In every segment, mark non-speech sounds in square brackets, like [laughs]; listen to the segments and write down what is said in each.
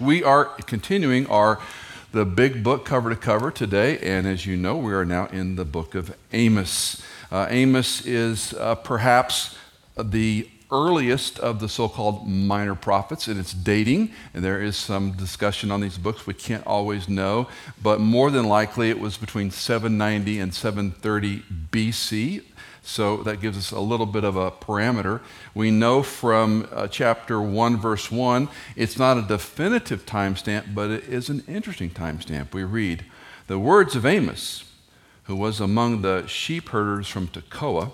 We are continuing our the big book cover to cover today, and as you know, we are now in the book of Amos. Uh, Amos is uh, perhaps the earliest of the so-called minor prophets in its dating, and there is some discussion on these books. We can't always know, but more than likely it was between 790 and 730 BC. So that gives us a little bit of a parameter. We know from uh, chapter 1, verse 1, it's not a definitive timestamp, but it is an interesting timestamp. We read, The words of Amos, who was among the sheep herders from Tekoa,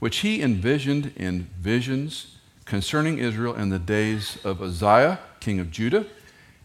which he envisioned in visions concerning Israel in the days of Uzziah, king of Judah,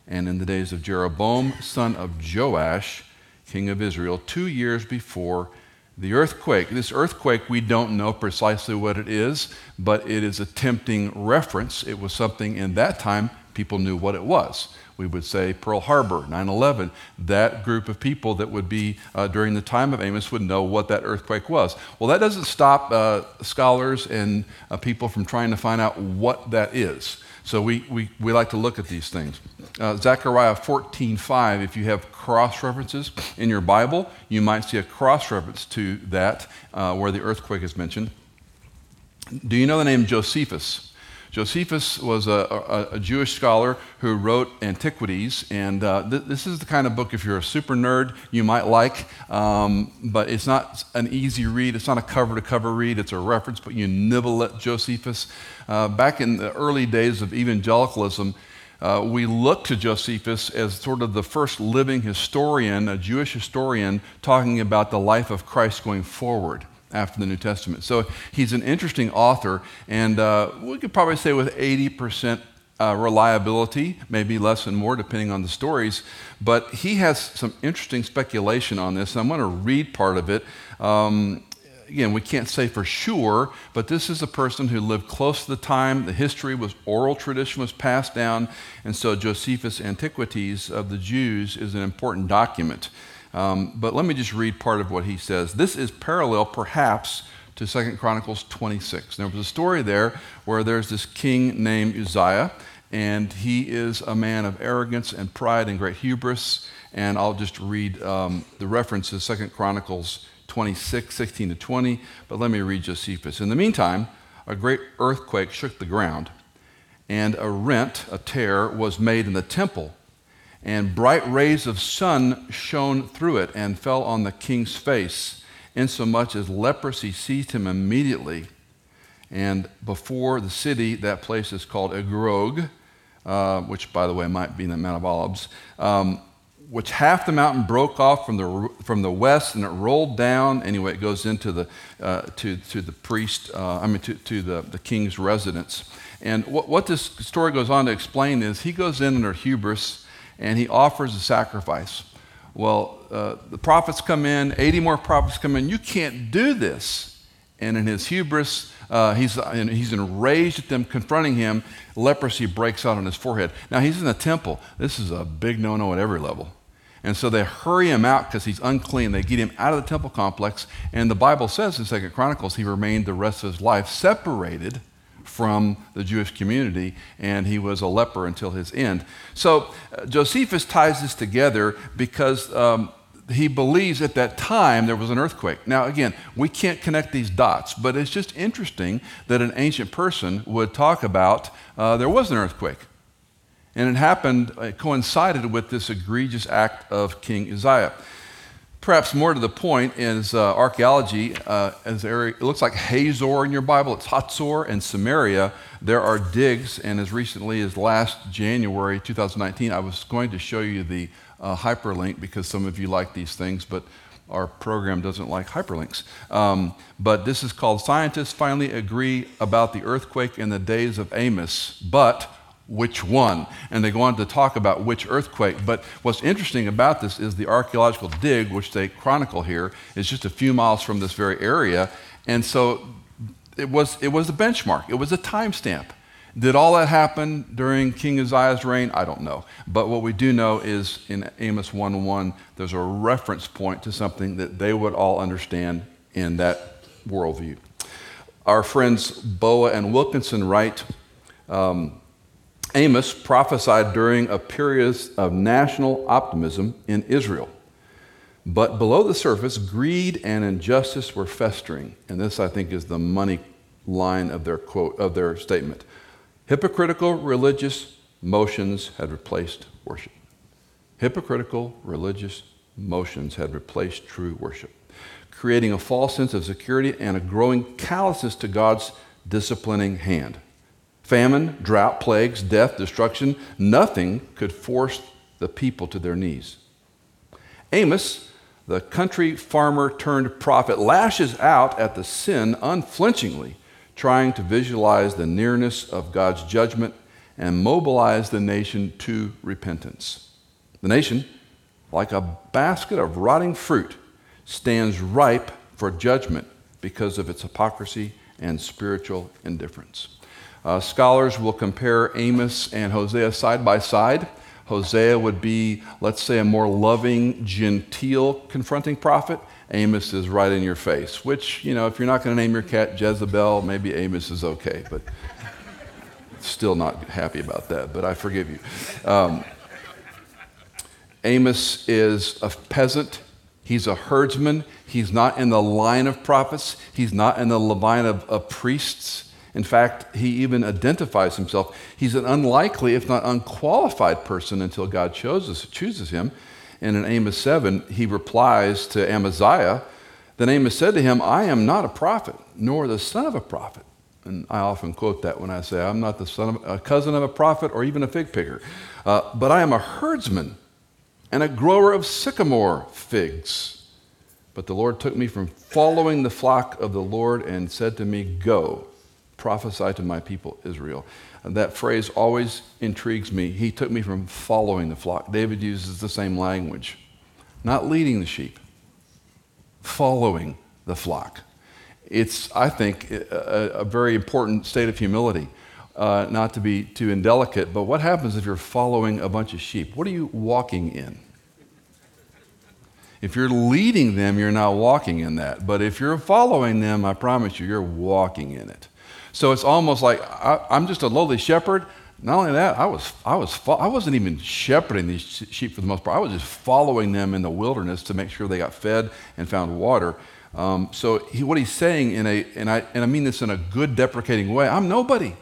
and in the days of Jeroboam, son of Joash, king of Israel, two years before the earthquake. This earthquake, we don't know precisely what it is, but it is a tempting reference. It was something in that time people knew what it was. We would say Pearl Harbor, 9 11. That group of people that would be uh, during the time of Amos would know what that earthquake was. Well, that doesn't stop uh, scholars and uh, people from trying to find out what that is. So we, we, we like to look at these things. Uh, Zechariah 14:5. If you have cross references in your Bible, you might see a cross reference to that uh, where the earthquake is mentioned. Do you know the name Josephus? Josephus was a, a, a, Jewish scholar who wrote Antiquities, and uh, th- this is the kind of book, if you're a super nerd, you might like, um, but it's not an easy read. It's not a cover to cover read, it's a reference, but you nibble at Josephus. Uh, back in the early days of evangelicalism, uh, we look to Josephus as sort of the first living historian, a Jewish historian, talking about the life of Christ going forward after the New Testament. So he's an interesting author, and uh, we could probably say with 80% uh, reliability, maybe less and more depending on the stories. But he has some interesting speculation on this. and I'm going to read part of it. Um, again, we can't say for sure, but this is a person who lived close to the time. The history was oral tradition was passed down, and so Josephus' Antiquities of the Jews is an important document. Um, but let me just read part of what he says. This is parallel, perhaps, to Second Chronicles 26. There was a story there where there's this king named Uzziah, and he is a man of arrogance and pride and great hubris. And I'll just read um, the references, Second Chronicles 26, 16 to 20. But let me read Josephus. In the meantime, a great earthquake shook the ground, and a rent, a tear, was made in the temple and bright rays of sun shone through it and fell on the king's face, insomuch as leprosy seized him immediately. And before the city, that place is called Agrog, uh, which, by the way, might be in the Mount of Olives, um, which half the mountain broke off from the, from the west and it rolled down. Anyway, it goes into the, uh, to, to the priest, uh, I mean, to, to the, the king's residence. And what, what this story goes on to explain is he goes in under hubris and he offers a sacrifice. Well, uh, the prophets come in, 80 more prophets come in. You can't do this. And in his hubris, uh, he's, he's enraged at them confronting him. Leprosy breaks out on his forehead. Now, he's in the temple. This is a big no no at every level. And so they hurry him out because he's unclean. They get him out of the temple complex. And the Bible says in Second Chronicles he remained the rest of his life separated from the Jewish community, and he was a leper until his end. So uh, Josephus ties this together because um, he believes at that time there was an earthquake. Now, again, we can't connect these dots, but it's just interesting that an ancient person would talk about uh, there was an earthquake. And it happened, it coincided with this egregious act of King Uzziah. Perhaps more to the point is uh, archaeology. Uh, as area, it looks like Hazor in your Bible. It's Hatzor and Samaria. There are digs, and as recently as last January 2019, I was going to show you the uh, hyperlink because some of you like these things, but our program doesn't like hyperlinks. Um, but this is called Scientists Finally Agree About the Earthquake in the Days of Amos, but which one? And they go on to talk about which earthquake. But what's interesting about this is the archaeological dig, which they chronicle here, is just a few miles from this very area. And so it was, it was a benchmark, it was a timestamp. Did all that happen during King Uzziah's reign? I don't know. But what we do know is in Amos 1 1, there's a reference point to something that they would all understand in that worldview. Our friends Boa and Wilkinson write. Um, Amos prophesied during a period of national optimism in Israel. But below the surface, greed and injustice were festering. And this, I think, is the money line of their quote of their statement. Hypocritical religious motions had replaced worship. Hypocritical religious motions had replaced true worship, creating a false sense of security and a growing callousness to God's disciplining hand. Famine, drought, plagues, death, destruction, nothing could force the people to their knees. Amos, the country farmer turned prophet, lashes out at the sin unflinchingly, trying to visualize the nearness of God's judgment and mobilize the nation to repentance. The nation, like a basket of rotting fruit, stands ripe for judgment because of its hypocrisy and spiritual indifference. Uh, scholars will compare Amos and Hosea side by side. Hosea would be, let's say, a more loving, genteel, confronting prophet. Amos is right in your face, which, you know, if you're not going to name your cat Jezebel, maybe Amos is okay, but still not happy about that, but I forgive you. Um, Amos is a peasant. He's a herdsman. He's not in the line of prophets. He's not in the line of, of priests. In fact, he even identifies himself. He's an unlikely, if not unqualified person until God chooses, chooses him. And in Amos 7, he replies to Amaziah. Then Amos said to him, I am not a prophet, nor the son of a prophet. And I often quote that when I say, I'm not the son of a cousin of a prophet or even a fig picker, uh, but I am a herdsman and a grower of sycamore figs. But the Lord took me from following the flock of the Lord and said to me, Go, prophesy to my people Israel. And that phrase always intrigues me. He took me from following the flock. David uses the same language. Not leading the sheep, following the flock. It's, I think, a, a very important state of humility. Uh, not to be too indelicate, but what happens if you're following a bunch of sheep? What are you walking in? If you're leading them, you're not walking in that. But if you're following them, I promise you, you're walking in it. So it's almost like I, am just a lowly shepherd. Not only that, I was, I was, I wasn't even shepherding these sheep for the most part. I was just following them in the wilderness to make sure they got fed and found water. Um, so he, what he's saying in a, and I, and I mean this in a good deprecating way, I'm nobody.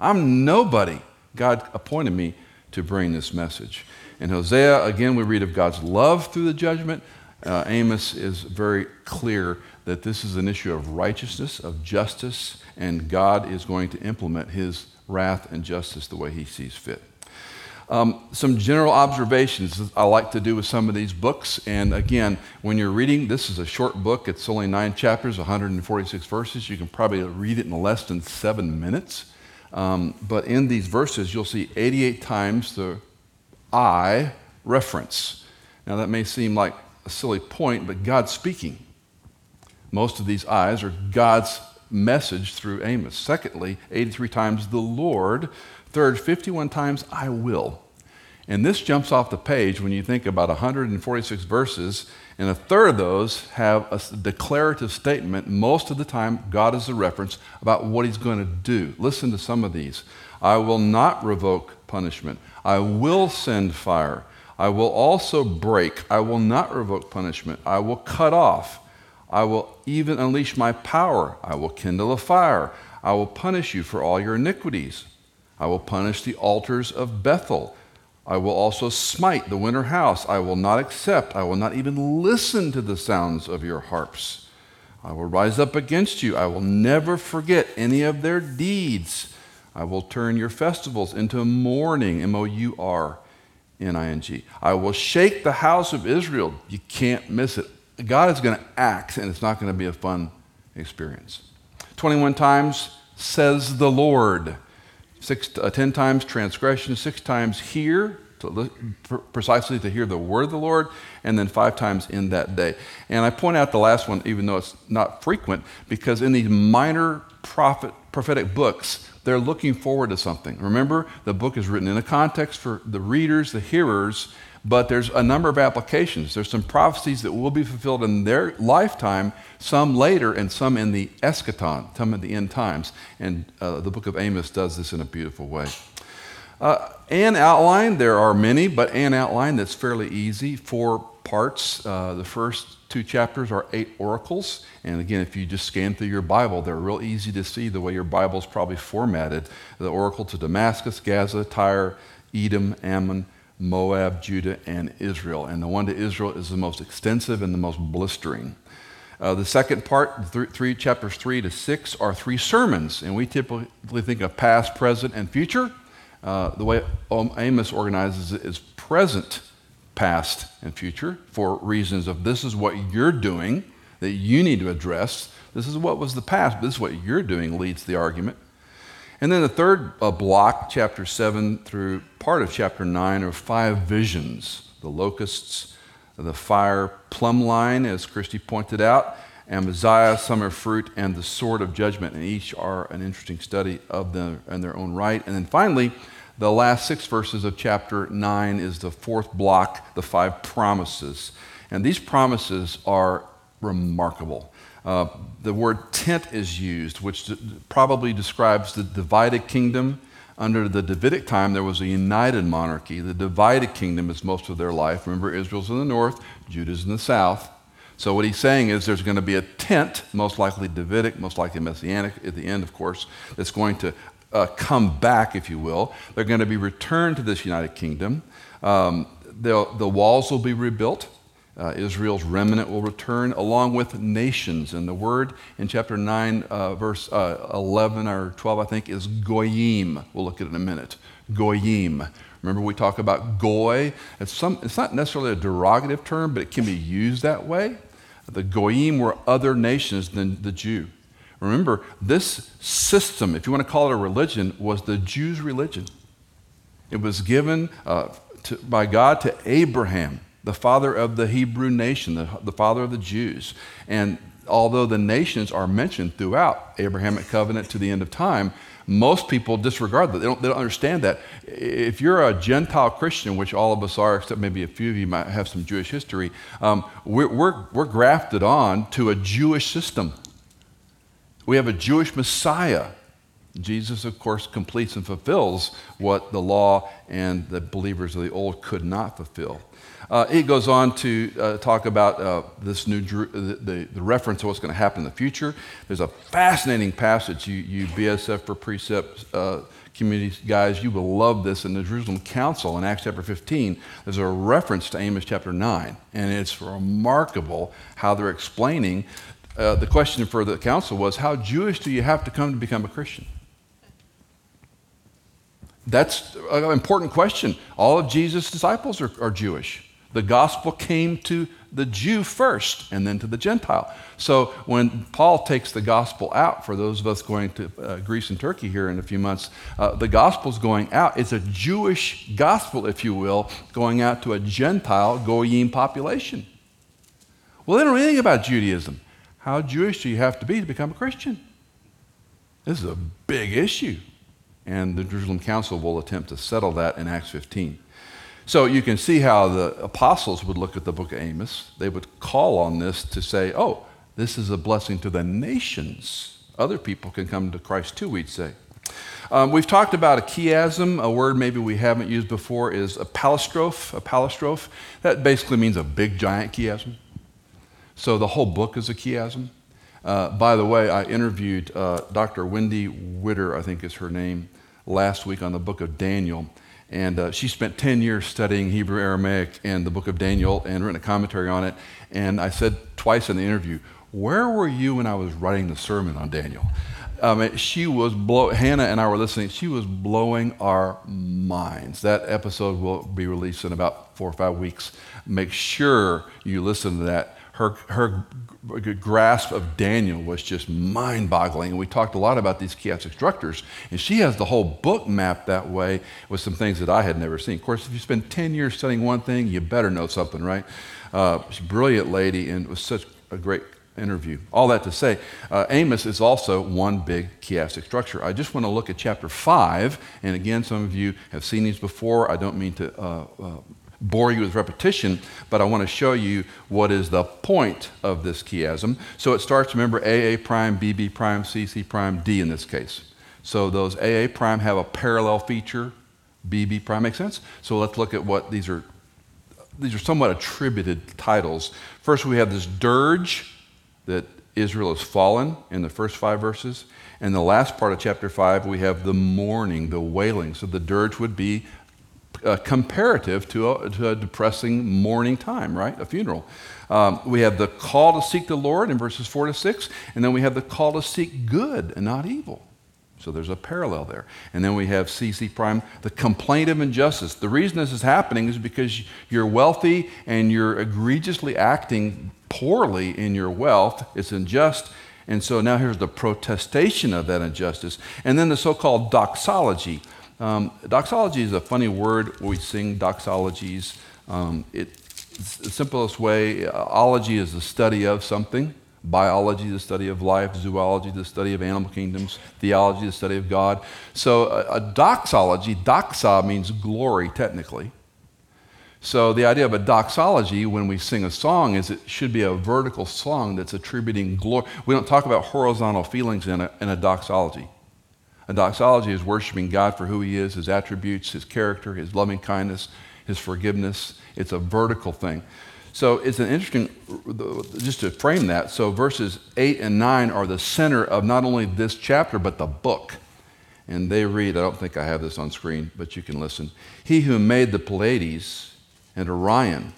I'm nobody. God appointed me to bring this message. In Hosea, again, we read of God's love through the judgment. Uh, Amos is very clear that this is an issue of righteousness, of justice, and God is going to implement his wrath and justice the way he sees fit. Um, some general observations I like to do with some of these books. And again, when you're reading, this is a short book. It's only nine chapters, 146 verses. You can probably read it in less than seven minutes. Um, but in these verses, you'll see 88 times the I reference. Now, that may seem like a silly point, but God's speaking. Most of these I's are God's message through Amos. Secondly, 83 times the Lord. Third, 51 times I will. And this jumps off the page when you think about 146 verses, and a third of those have a declarative statement. Most of the time, God is a reference about what He's going to do. Listen to some of these I will not revoke punishment, I will send fire. I will also break. I will not revoke punishment. I will cut off. I will even unleash my power. I will kindle a fire. I will punish you for all your iniquities. I will punish the altars of Bethel. I will also smite the winter house. I will not accept, I will not even listen to the sounds of your harps. I will rise up against you. I will never forget any of their deeds. I will turn your festivals into mourning, M O U R N I N G. I will shake the house of Israel. You can't miss it. God is going to act, and it's not going to be a fun experience. 21 times says the Lord six, uh, ten times transgression, six times hear, to precisely to hear the word of the Lord, and then five times in that day. And I point out the last one, even though it's not frequent, because in these minor prophet, prophetic books, they're looking forward to something. Remember, the book is written in a context for the readers, the hearers, but there's a number of applications. There's some prophecies that will be fulfilled in their lifetime, some later, and some in the eschaton, some in the end times. And uh, the book of Amos does this in a beautiful way. Uh, an outline, there are many, but an outline that's fairly easy. Four parts. Uh, the first two chapters are eight oracles. And again, if you just scan through your Bible, they're real easy to see the way your Bible's probably formatted. The oracle to Damascus, Gaza, Tyre, Edom, Ammon, Moab, Judah, and Israel. And the one to Israel is the most extensive and the most blistering. Uh, the second part, th- three, chapters 3 to 6, are three sermons. And we typically think of past, present, and future. Uh, the way Amos organizes it is present, past, and future for reasons of this is what you're doing that you need to address. This is what was the past, but this is what you're doing leads the argument. And then the third uh, block, chapter 7 through part of chapter 9, are five visions the locusts, the fire plumb line, as Christy pointed out, Amaziah, summer fruit, and the sword of judgment. And each are an interesting study of them in their own right. And then finally, the last six verses of chapter 9 is the fourth block, the five promises. And these promises are remarkable. Uh, the word tent is used, which probably describes the divided kingdom. Under the Davidic time, there was a united monarchy. The divided kingdom is most of their life. Remember, Israel's in the north, Judah's in the south. So, what he's saying is there's going to be a tent, most likely Davidic, most likely Messianic at the end, of course, that's going to uh, come back, if you will. They're going to be returned to this united kingdom. Um, the walls will be rebuilt. Uh, Israel's remnant will return along with nations. And the word in chapter 9, uh, verse uh, 11 or 12, I think, is goyim. We'll look at it in a minute. Goyim. Remember, we talk about goy. It's, some, it's not necessarily a derogative term, but it can be used that way. The goyim were other nations than the Jew. Remember, this system, if you want to call it a religion, was the Jews' religion. It was given uh, to, by God to Abraham the father of the Hebrew nation, the, the father of the Jews. And although the nations are mentioned throughout Abrahamic covenant to the end of time, most people disregard that. They don't, they don't understand that. If you're a Gentile Christian, which all of us are, except maybe a few of you might have some Jewish history, um, we're, we're, we're grafted on to a Jewish system. We have a Jewish Messiah. Jesus, of course, completes and fulfills what the law and the believers of the old could not fulfill. Uh, he goes on to uh, talk about uh, this new the, the, the, reference to what's going to happen in the future. There's a fascinating passage. You, you BSF for Precept uh, community guys, you will love this in the Jerusalem Council in Acts chapter 15. There's a reference to Amos chapter 9, and it's remarkable how they're explaining. Uh, the question for the council was, How Jewish do you have to come to become a Christian? That's an important question. All of Jesus' disciples are, are Jewish. The gospel came to the Jew first and then to the Gentile. So when Paul takes the gospel out, for those of us going to uh, Greece and Turkey here in a few months, uh, the gospel's going out. It's a Jewish gospel, if you will, going out to a Gentile Goyim population. Well, they don't know anything about Judaism. How Jewish do you have to be to become a Christian? This is a big issue. And the Jerusalem Council will attempt to settle that in Acts 15. So you can see how the apostles would look at the book of Amos. They would call on this to say, oh, this is a blessing to the nations. Other people can come to Christ too, we'd say. Um, we've talked about a chiasm. A word maybe we haven't used before is a palistrophe. A palistrophe. That basically means a big, giant chiasm. So the whole book is a chiasm. Uh, by the way, I interviewed uh, Dr. Wendy Widder, I think is her name, last week on the book of Daniel. And uh, she spent 10 years studying Hebrew Aramaic and the book of Daniel and written a commentary on it. And I said twice in the interview, Where were you when I was writing the sermon on Daniel? Um, she was blow, Hannah and I were listening. She was blowing our minds. That episode will be released in about four or five weeks. Make sure you listen to that. Her, her grasp of Daniel was just mind boggling. And we talked a lot about these chiastic structures. And she has the whole book mapped that way with some things that I had never seen. Of course, if you spend 10 years studying one thing, you better know something, right? Uh, she's a brilliant lady and it was such a great interview. All that to say, uh, Amos is also one big chiastic structure. I just want to look at chapter 5. And again, some of you have seen these before. I don't mean to uh, uh bore you with repetition, but I want to show you what is the point of this chiasm. So it starts, remember, AA prime, BB prime, CC prime, D in this case. So those AA prime have a parallel feature BB prime. Makes sense? So let's look at what these are. These are somewhat attributed titles. First, we have this dirge that Israel has fallen in the first five verses. In the last part of chapter 5, we have the mourning, the wailing. So the dirge would be uh, comparative to a, to a, depressing mourning time, right? A funeral. Um, we have the call to seek the Lord in verses 4 to 6, and then we have the call to seek good and not evil. So there's a parallel there. And then we have CC prime, the complaint of injustice. The reason this is happening is because you're wealthy and you're egregiously acting poorly in your wealth. It's unjust and so now here's the protestation of that injustice. And then the so called doxology. Um, doxology is a funny word. We sing doxologies. Um, it, the simplest way, uh, ology is the study of something. Biology, the study of life. Zoology, the study of animal kingdoms. Theology, the study of God. So a, a doxology, doxa means glory technically. So the idea of a doxology when we sing a song is it should be a vertical song that's attributing glory. We don't talk about horizontal feelings in a, in a doxology. A doxology is worshiping God for who he is, his attributes, his character, his loving kindness, his forgiveness. It's a vertical thing. So it's an interesting, just to frame that. So verses 8 and 9 are the center of not only this chapter, but the book. And they read, I don't think I have this on screen, but you can listen. He who made the Pleiades, and Orion,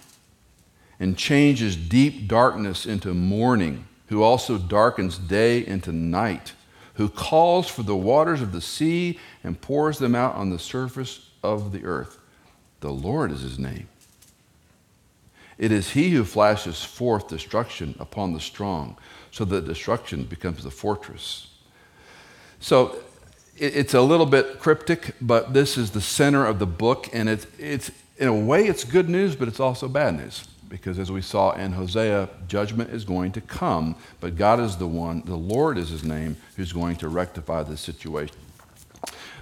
and changes deep darkness into morning, who also darkens day into night, who calls for the waters of the sea and pours them out on the surface of the earth. The Lord is his name. It is he who flashes forth destruction upon the strong, so that destruction becomes the fortress. So it's a little bit cryptic, but this is the center of the book, and it's, it's, in a way, it's good news, but it's also bad news. Because as we saw in Hosea, judgment is going to come, but God is the one, the Lord is his name, who's going to rectify this situation.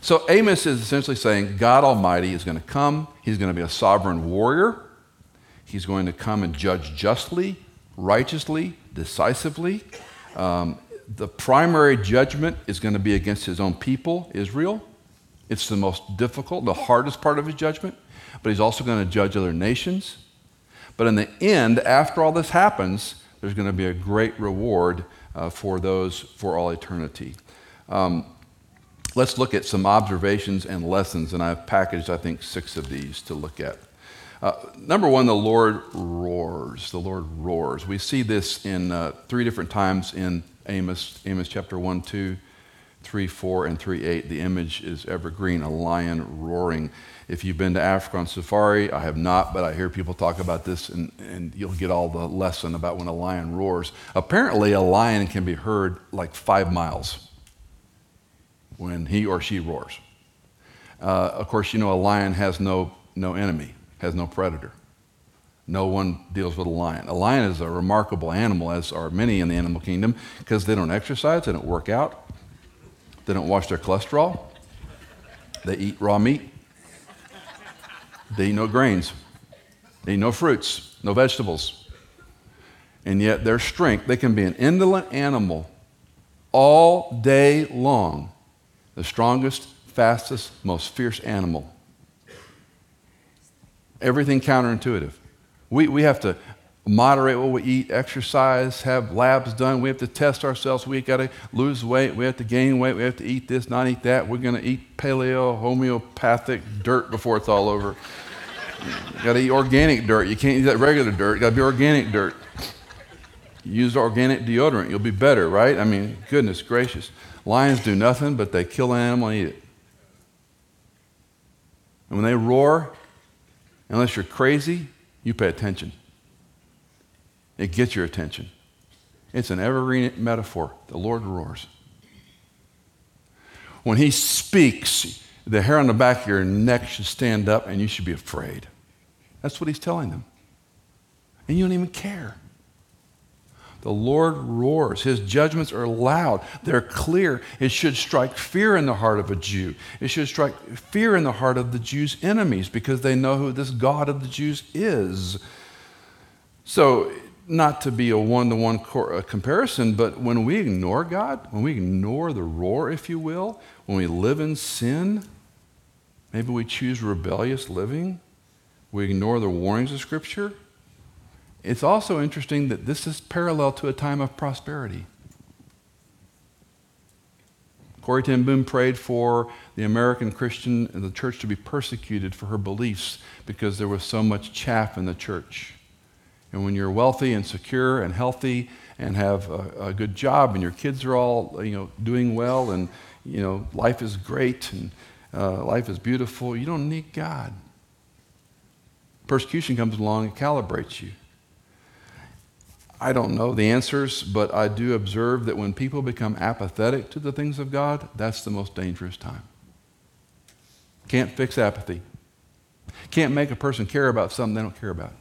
So Amos is essentially saying God Almighty is going to come, he's going to be a sovereign warrior, he's going to come and judge justly, righteously, decisively. Um, the primary judgment is going to be against his own people, Israel. It's the most difficult, the hardest part of his judgment but he's also going to judge other nations. But in the end, after all this happens, there's going to be a great reward uh, for those for all eternity. Um, let's look at some observations and lessons, and I've packaged, I think, six of these to look at. Uh, number one, the Lord roars. The Lord roars. We see this in uh, three different times in Amos, Amos chapter 1, 2, 3, 4, and 3, 8. The image is evergreen, a lion roaring. If you've been to Africa on safari, I have not, but I hear people talk about this, and, and you'll get all the lesson about when a lion roars. Apparently, a lion can be heard like five miles when he or she roars. Uh, of course, you know, a lion has no, no enemy, has no predator. No one deals with a lion. A lion is a remarkable animal, as are many in the animal kingdom, because they don't exercise, they don't work out, they don't wash their cholesterol, they eat raw meat, they eat no grains. They eat no fruits, no vegetables. And yet, their strength, they can be an indolent animal all day long. The strongest, fastest, most fierce animal. Everything counterintuitive. We, we have to moderate what we eat, exercise, have labs done. We have to test ourselves. We got to lose weight. We have to gain weight. We have to eat this, not eat that. We're going to eat paleo, homeopathic dirt before it's all over. got to eat organic dirt. You can't eat that regular dirt. Got to be organic dirt. Use organic deodorant. You'll be better, right? I mean, goodness gracious. Lions do nothing but they kill an animal and eat it. And when they roar, unless you're crazy, you pay attention. It gets your attention. It's an evergreen metaphor. The Lord roars. When He speaks, the hair on the back of your neck should stand up and you should be afraid. That's what He's telling them. And you don't even care. The Lord roars. His judgments are loud. They're clear. It should strike fear in the heart of a Jew. It should strike fear in the heart of the Jews' enemies because they know who this God of the Jews is. So not to be a one to one comparison, but when we ignore God, when we ignore the roar, if you will, when we live in sin, Maybe we choose rebellious living. We ignore the warnings of Scripture. It's also interesting that this is parallel to a time of prosperity. Corrie ten Boom prayed for the American Christian and the church to be persecuted for her beliefs because there was so much chaff in the church. And when you're wealthy and secure and healthy and have a, a good job and your kids are all you know doing well and you know life is great and uh, life is beautiful, you don't need God. Persecution comes along and calibrates you. I don't know the answers, but I do observe that when people become apathetic to the things of God, that's the most dangerous time. Can't fix apathy. Can't make a person care about something they don't care about.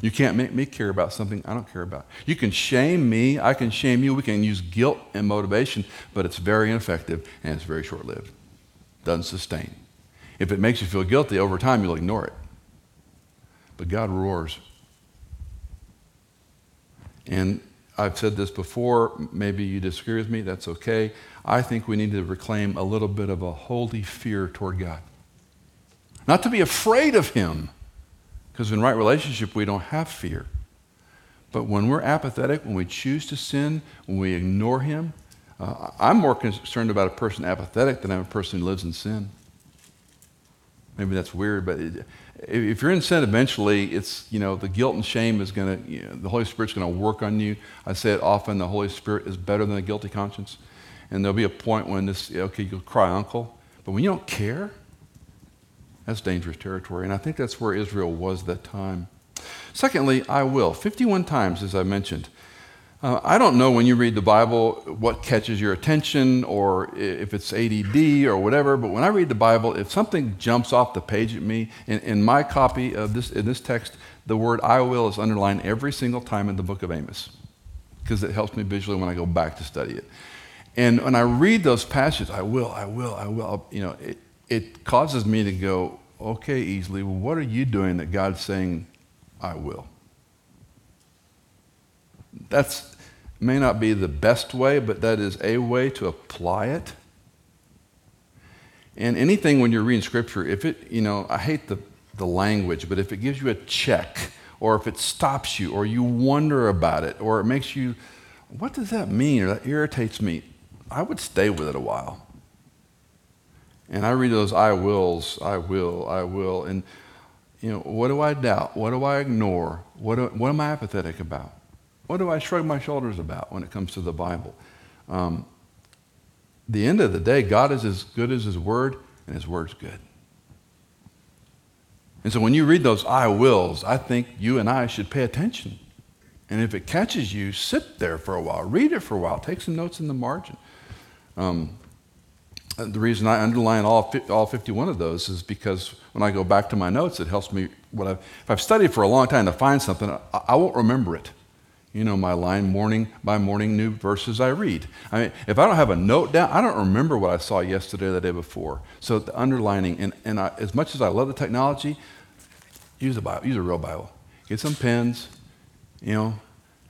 You can't make me care about something I don't care about. You can shame me, I can shame you. We can use guilt and motivation, but it's very ineffective and it's very short lived. Doesn't sustain. If it makes you feel guilty over time, you'll ignore it. But God roars and I've said this before, maybe you disagree with me, that's okay. I think we need to reclaim a little bit of a holy fear toward God. Not to be afraid of Him, because in right relationship we don't have fear. But when we're apathetic, when we choose to sin, when we ignore Him, uh, I'm more concerned about a person apathetic than I'm a person who lives in sin. Maybe that's weird, but it, if you're in sin eventually, it's, you know, the guilt and shame is going to, you know, the Holy Spirit's going to work on you. I say it often, the Holy Spirit is better than a guilty conscience. And there'll be a point when this, okay, you'll cry uncle. But when you don't care, that's dangerous territory. And I think that's where Israel was that time. Secondly, I will. 51 times, as I mentioned. Uh, I don't know when you read the Bible what catches your attention or if it's ADD or whatever, but when I read the Bible, if something jumps off the page at me, in, in my copy of this, in this text, the word I will is underlined every single time in the book of Amos because it helps me visually when I go back to study it. And when I read those passages, I will, I will, I will, you know, it, it causes me to go, okay, Easley, well, what are you doing that God's saying, I will? That's may not be the best way, but that is a way to apply it. And anything when you're reading scripture, if it, you know, I hate the, the language, but if it gives you a check, or if it stops you, or you wonder about it, or it makes you, what does that mean, or that irritates me, I would stay with it a while. And I read those I wills, I will, I will, and, you know, what do I doubt? What do I ignore? What, do, what am I apathetic about? What do I shrug my shoulders about when it comes to the Bible? Um, the end of the day, God is as good as His Word, and His Word's good. And so when you read those I wills, I think you and I should pay attention. And if it catches you, sit there for a while, read it for a while, take some notes in the margin. Um, the reason I underline all, all 51 of those is because when I go back to my notes, it helps me. What I've, if I've studied for a long time to find something, I, I won't remember it. You know my line, morning by morning, new verses I read. I mean, if I don't have a note down, I don't remember what I saw yesterday or the day before. So the underlining, and, and I, as much as I love the technology, use a Bible, use a real Bible. Get some pens, you know,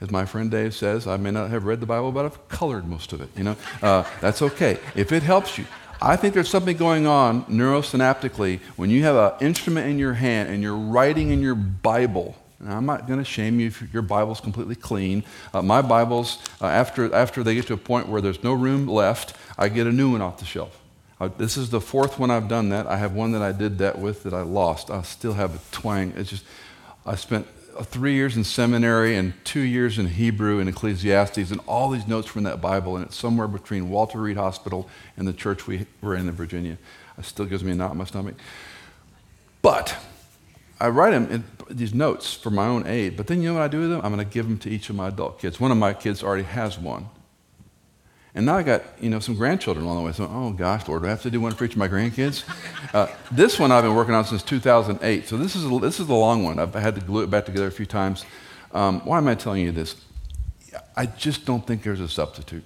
as my friend Dave says, I may not have read the Bible, but I've colored most of it. You know, uh, that's okay if it helps you. I think there's something going on neurosynaptically when you have an instrument in your hand and you're writing in your Bible now, I'm not going to shame you if your Bible's completely clean. Uh, my Bibles, uh, after, after they get to a point where there's no room left, I get a new one off the shelf. Uh, this is the fourth one I've done that. I have one that I did that with that I lost. I still have a twang. It's just, I spent three years in seminary and two years in Hebrew and Ecclesiastes and all these notes from that Bible, and it's somewhere between Walter Reed Hospital and the church we were in in Virginia. It still gives me a knot in my stomach. But I write them in these notes for my own aid, but then you know what I do with them? I'm going to give them to each of my adult kids. One of my kids already has one. And now I got, you know, some grandchildren along the way. So, oh gosh, Lord, do I have to do one for each of my grandkids? [laughs] Uh, this one I've been working on since 2008. So this is, a, this is the long one. I've had to glue it back together a few times. Um, why am I telling you this? I just don't think there's a substitute.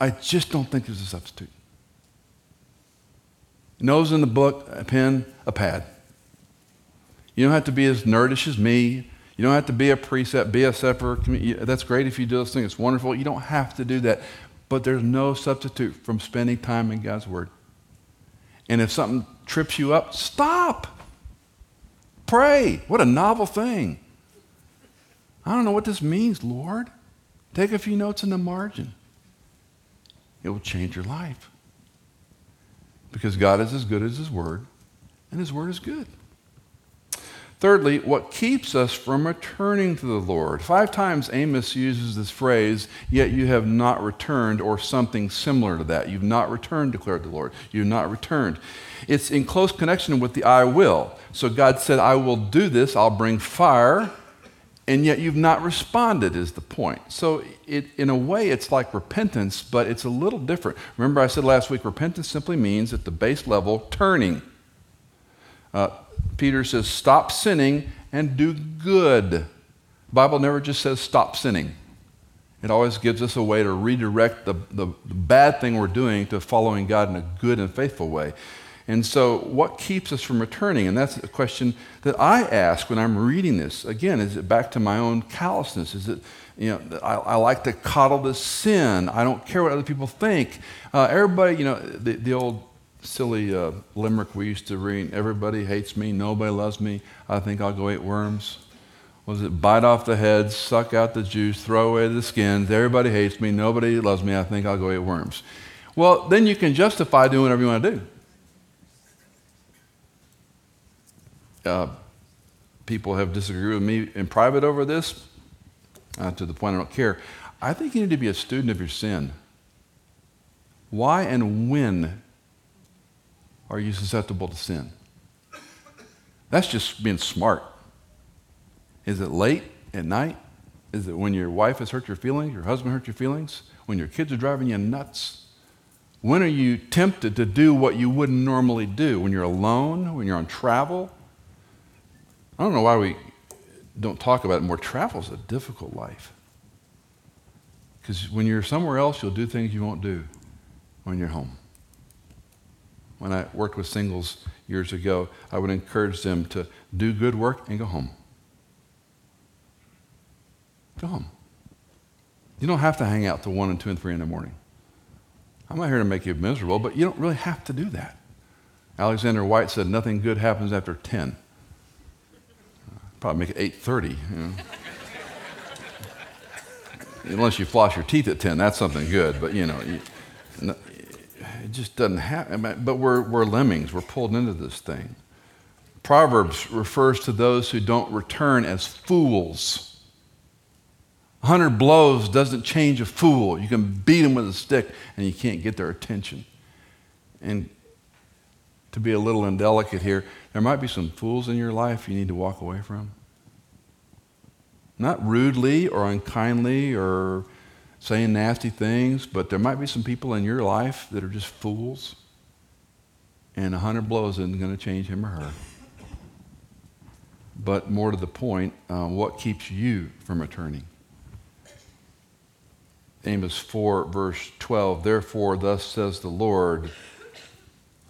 I just don't think there's a substitute. Nose in the book, a pen, a pad. You don't have to be as nerdish as me. You don't have to be a precept, be a separate. That's great if you do those things. It's wonderful. You don't have to do that. But there's no substitute from spending time in God's Word. And if something trips you up, stop. Pray. What a novel thing. I don't know what this means, Lord. Take a few notes in the margin. It will change your life. Because God is as good as His Word, and His Word is good. Thirdly, what keeps us from returning to the Lord? Five times Amos uses this phrase, yet you have not returned, or something similar to that. You've not returned, declared the Lord. You've not returned. It's in close connection with the I will. So God said, I will do this, I'll bring fire, and yet you've not responded, is the point. So, it, in a way, it's like repentance, but it's a little different. Remember, I said last week, repentance simply means at the base level, turning. Uh, Peter says, stop sinning and do good. The Bible never just says stop sinning. It always gives us a way to redirect the, the, bad thing we're doing to following God in a good and faithful way. And so, what keeps us from returning? And that's a question that I ask when I'm reading this. Again, is it back to my own callousness? Is it, you know, I, I like to coddle the sin. I don't care what other people think. Uh, everybody, you know, the, the old silly uh, limerick we used to read everybody hates me, nobody loves me, I think I'll go eat worms. Was it bite off the heads, suck out the juice, throw away the skins, everybody hates me, nobody loves me, I think I'll go eat worms. Well, then you can justify doing whatever you want to do. Uh, people have disagreed with me in private over this, uh, to the point I don't care. I think you need to be a student of your sin. Why and when are you susceptible to sin? That's just being smart. Is it late at night? Is it when your wife has hurt your feelings, your husband hurt your feelings, when your kids are driving you nuts? When are you tempted to do what you wouldn't normally do? When you're alone, when you're on travel? I don't know why we don't talk about it more. Travel is a difficult life. Because when you're somewhere else, you'll do things you won't do when you're home when I worked with singles years ago, I would encourage them to do good work and go home. Go home. You don't have to hang out till 1 and 2 and 3 in the morning. I'm not here to make you miserable, but you don't really have to do that. Alexander White said nothing good happens after 10. Probably make it 8.30. You know. [laughs] Unless you floss your teeth at 10, that's something good. But, you know, you, it just doesn't happen. But we're, we're lemmings, we're pulled into this thing. Proverbs refers to those who don't return as fools. A hundred blows doesn't change a fool. You can beat them with a stick and you can't get their attention. And to be a little indelicate here, there might be some fools in your life you need to walk away from. Not rudely or unkindly or saying nasty things, but there might be some people in your life that are just fools, and a hundred blows isn't going to change him or her. But more to the point, uh, what keeps you from returning? Amos 4, verse 12. Therefore, thus says the Lord,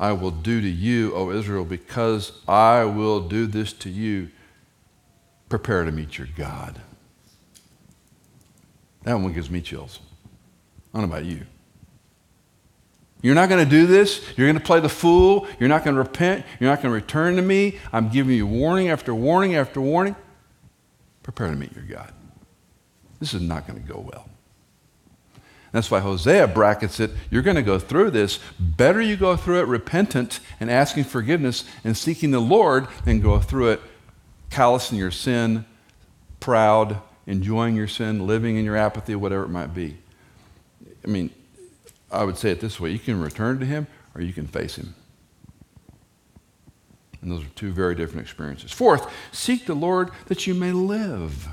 I will do to you, O Israel, because I will do this to you. Prepare to meet your God. That one gives me chills. I don't know about you. You're not going to do this. You're going to play the fool. You're not going to repent. You're not going to return to me. I'm giving you warning after warning after warning. Prepare to meet your God. This is not going to go well. That's why Hosea brackets it. You're going to go through this. Better you go through it repentant and asking forgiveness and seeking the Lord than go through it callous in your sin, proud, enjoying your sin, living in your apathy, whatever it might be. I mean, I would say it this way you can return to Him or you can face Him. And those are two very different experiences. Fourth, seek the Lord that you may live.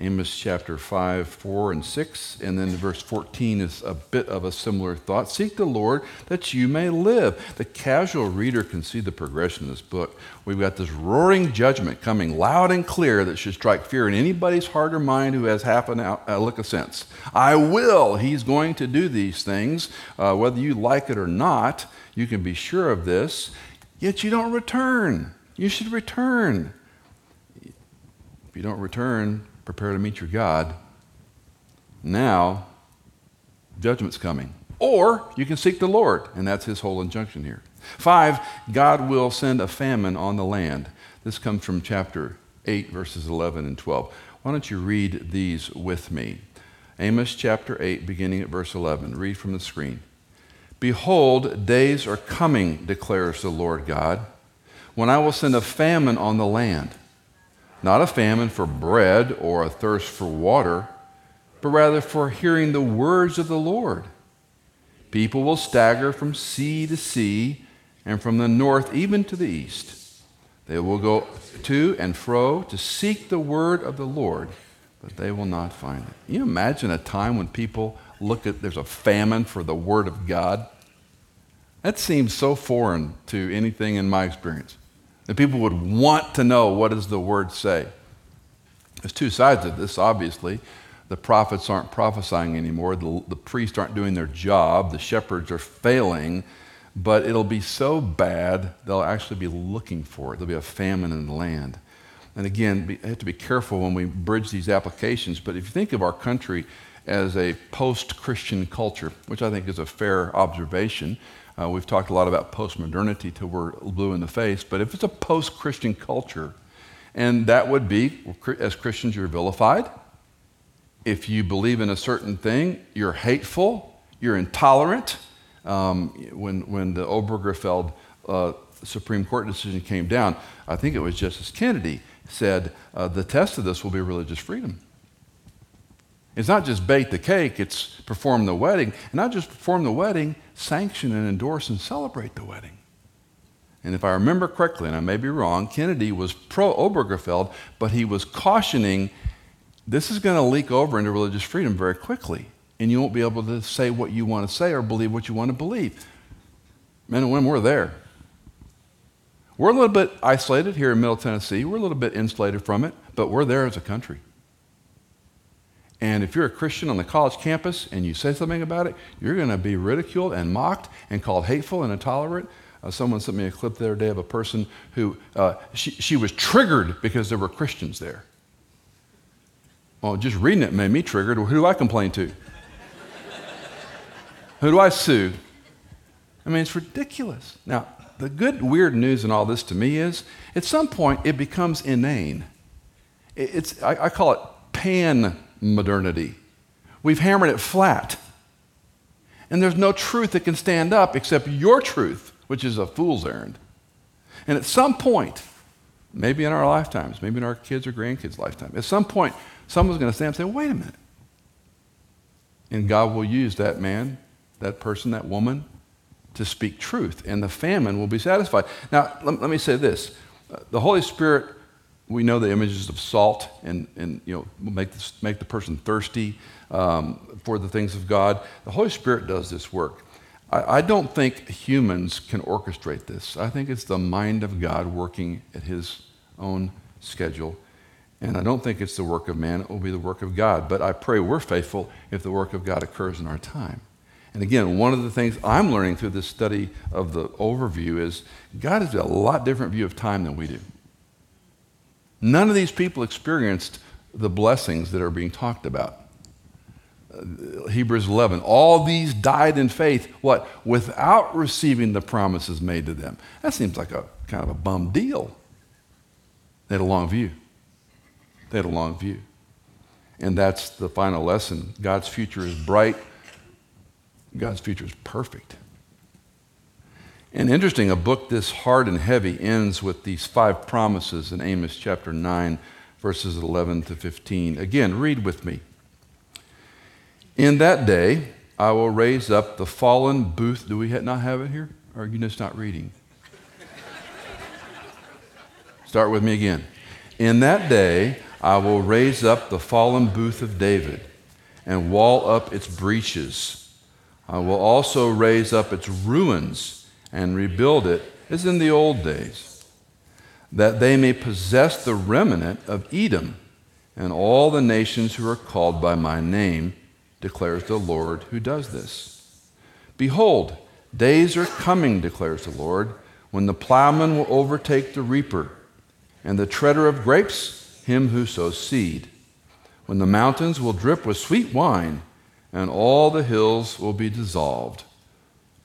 Amos chapter 5, 4, and 6. And then verse 14 is a bit of a similar thought. Seek the Lord that you may live. The casual reader can see the progression of this book. We've got this roaring judgment coming loud and clear that should strike fear in anybody's heart or mind who has half an out, a look of sense. I will. He's going to do these things. Uh, whether you like it or not, you can be sure of this. Yet you don't return. You should return. If you don't return, prepare to meet your God. Now, judgment's coming. Or you can seek the Lord, and that's his whole injunction here. Five, God will send a famine on the land. This comes from chapter 8, verses 11 and 12. Why don't you read these with me? Amos chapter 8, beginning at verse 11. Read from the screen. Behold, days are coming, declares the Lord God, when I will send a famine on the land. Not a famine for bread or a thirst for water, but rather for hearing the words of the Lord. People will stagger from sea to sea and from the north even to the east. They will go to and fro to seek the word of the Lord, but they will not find it. Can you imagine a time when people look at there's a famine for the word of God? That seems so foreign to anything in my experience. That people would want to know what does the word say. There's two sides of this, obviously. The prophets aren't prophesying anymore, the, the priests aren't doing their job, the shepherds are failing, but it'll be so bad they'll actually be looking for it. There'll be a famine in the land. And again, we have to be careful when we bridge these applications, but if you think of our country as a post Christian culture, which I think is a fair observation, uh, we've talked a lot about post-modernity till we're blue in the face, but if it's a post-Christian culture, and that would be, as Christians, you're vilified. If you believe in a certain thing, you're hateful, you're intolerant. Um, when, when the Obergefell uh, Supreme Court decision came down, I think it was Justice Kennedy said uh, the test of this will be religious freedom. It's not just bake the cake, it's perform the wedding. And not just perform the wedding, sanction and endorse and celebrate the wedding. And if I remember correctly, and I may be wrong, Kennedy was pro Obergefell, but he was cautioning this is going to leak over into religious freedom very quickly, and you won't be able to say what you want to say or believe what you want to believe. Men and women, we're there. We're a little bit isolated here in Middle Tennessee. We're a little bit insulated from it, but we're there as a country. And if you're a Christian on the college campus and you say something about it, you're going to be ridiculed and mocked and called hateful and intolerant. Uh, someone sent me a clip the other day of a person who uh, she, she was triggered because there were Christians there. Well, just reading it made me triggered. Who do I complain to? Who do I sue? I mean, it's ridiculous. Now, the good, weird news in all this to me is at some point it becomes inane. It's, I, I call it pan modernity. We've hammered it flat. And there's no truth that can stand up except your truth, which is a fool's errand. And at some point, maybe in our lifetimes, maybe in our kids' or grandkids' lifetime, at some point, someone's going to stand and say, wait a minute. And God will use that man, that person, that woman to speak truth, and the famine will be satisfied. Now, let, let me say this the Holy Spirit we know the images of salt and, and you know, make, this, make the person thirsty um, for the things of God. The Holy Spirit does this work. I, I don't think humans can orchestrate this. I think it's the mind of God working at his own schedule. And I don't think it's the work of man, it will be the work of God. But I pray we're faithful if the work of God occurs in our time. And again, one of the things I'm learning through this study of the overview is God has a lot different view of time than we do. None of these people experienced the blessings that are being talked about. Uh, Hebrews 11. All these died in faith, what? Without receiving the promises made to them. That seems like a kind of a bum deal. They had a long view. They had a long view. And that's the final lesson. God's future is bright, God's future is perfect. And interesting, a book this hard and heavy ends with these five promises in Amos chapter 9, verses 11 to 15. Again, read with me. In that day, I will raise up the fallen booth. Do we not have it here? Or are you just not reading? Start with me again. In that day, I will raise up the fallen booth of David and wall up its breaches. I will also raise up its ruins and rebuild it as in the old days, that they may possess the remnant of Edom and all the nations who are called by my name, declares the Lord who does this. Behold, days are coming, declares the Lord, when the plowman will overtake the reaper, and the treader of grapes him who sows seed, when the mountains will drip with sweet wine, and all the hills will be dissolved.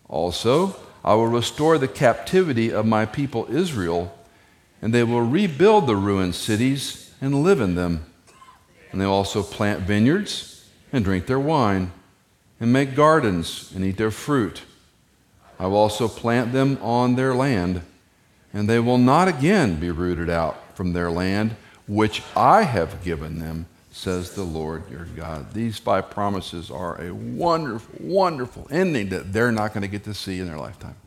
Also, I will restore the captivity of my people Israel, and they will rebuild the ruined cities and live in them. And they will also plant vineyards and drink their wine, and make gardens and eat their fruit. I will also plant them on their land, and they will not again be rooted out from their land, which I have given them says the Lord your God. These five promises are a wonderful, wonderful ending that they're not going to get to see in their lifetime.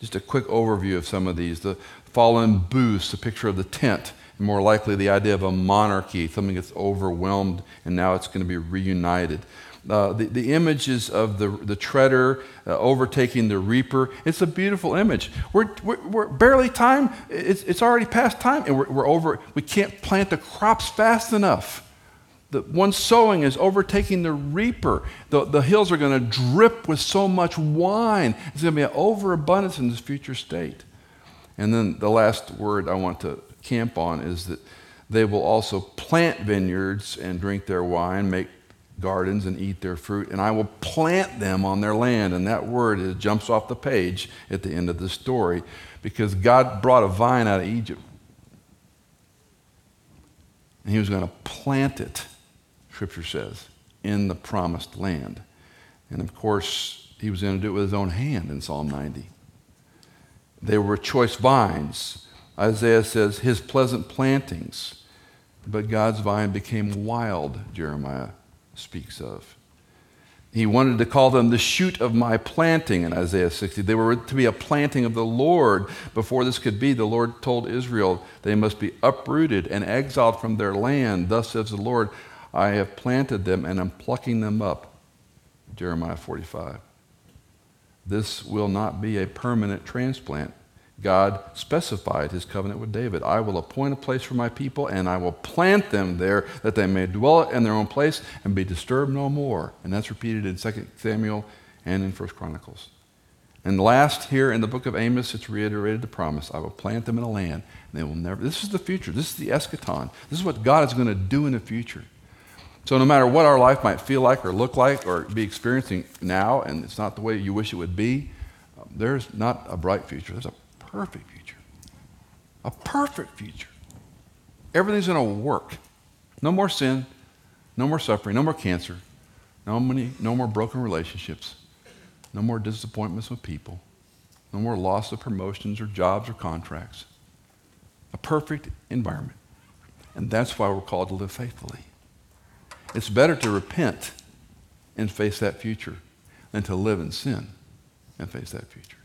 Just a quick overview of some of these. The fallen booths, a picture of the tent, and more likely the idea of a monarchy, something that's overwhelmed and now it's going to be reunited uh, the, the images of the, the treader uh, overtaking the reaper. It's a beautiful image. We're, we're, we're, barely time, it's, it's already past time, and we're, we're over. We can't plant the crops fast enough. The one sowing is overtaking the reaper. The, the hills are going to drip with so much wine. It's going to be an overabundance in this future state. And then the last word I want to camp on is that they will also plant vineyards and drink their wine, make gardens and eat their fruit, and I will plant them on their land. And that word is, jumps off the page at the end of the story because God brought a vine out of Egypt. And he was going to plant it, Scripture says, in the promised land. And of course, he was going to do it with his own hand in Psalm 90. They were choice vines. Isaiah says, his pleasant plantings. But God's vine became wild, Jeremiah speaks of. He wanted to call them the shoot of my planting in Isaiah 60. They were to be a planting of the Lord. Before this could be, the Lord told Israel they must be uprooted and exiled from their land. Thus says the Lord, I have planted them and I'm plucking them up. Jeremiah 45. This will not be a permanent transplant. God specified his covenant with David. I will appoint a place for my people, and I will plant them there that they may dwell in their own place and be disturbed no more. And that's repeated in 2 Samuel and in 1 Chronicles. And last, here in the book of Amos, it's reiterated the promise I will plant them in a land, and they will never. This is the future. This is the eschaton. This is what God is going to do in the future. So, no matter what our life might feel like or look like or be experiencing now, and it's not the way you wish it would be, um, there's not a bright future. There's a perfect future. A perfect future. Everything's going to work. No more sin, no more suffering, no more cancer, no, many, no more broken relationships, no more disappointments with people, no more loss of promotions or jobs or contracts. A perfect environment. And that's why we're called to live faithfully. It's better to repent and face that future than to live in sin and face that future.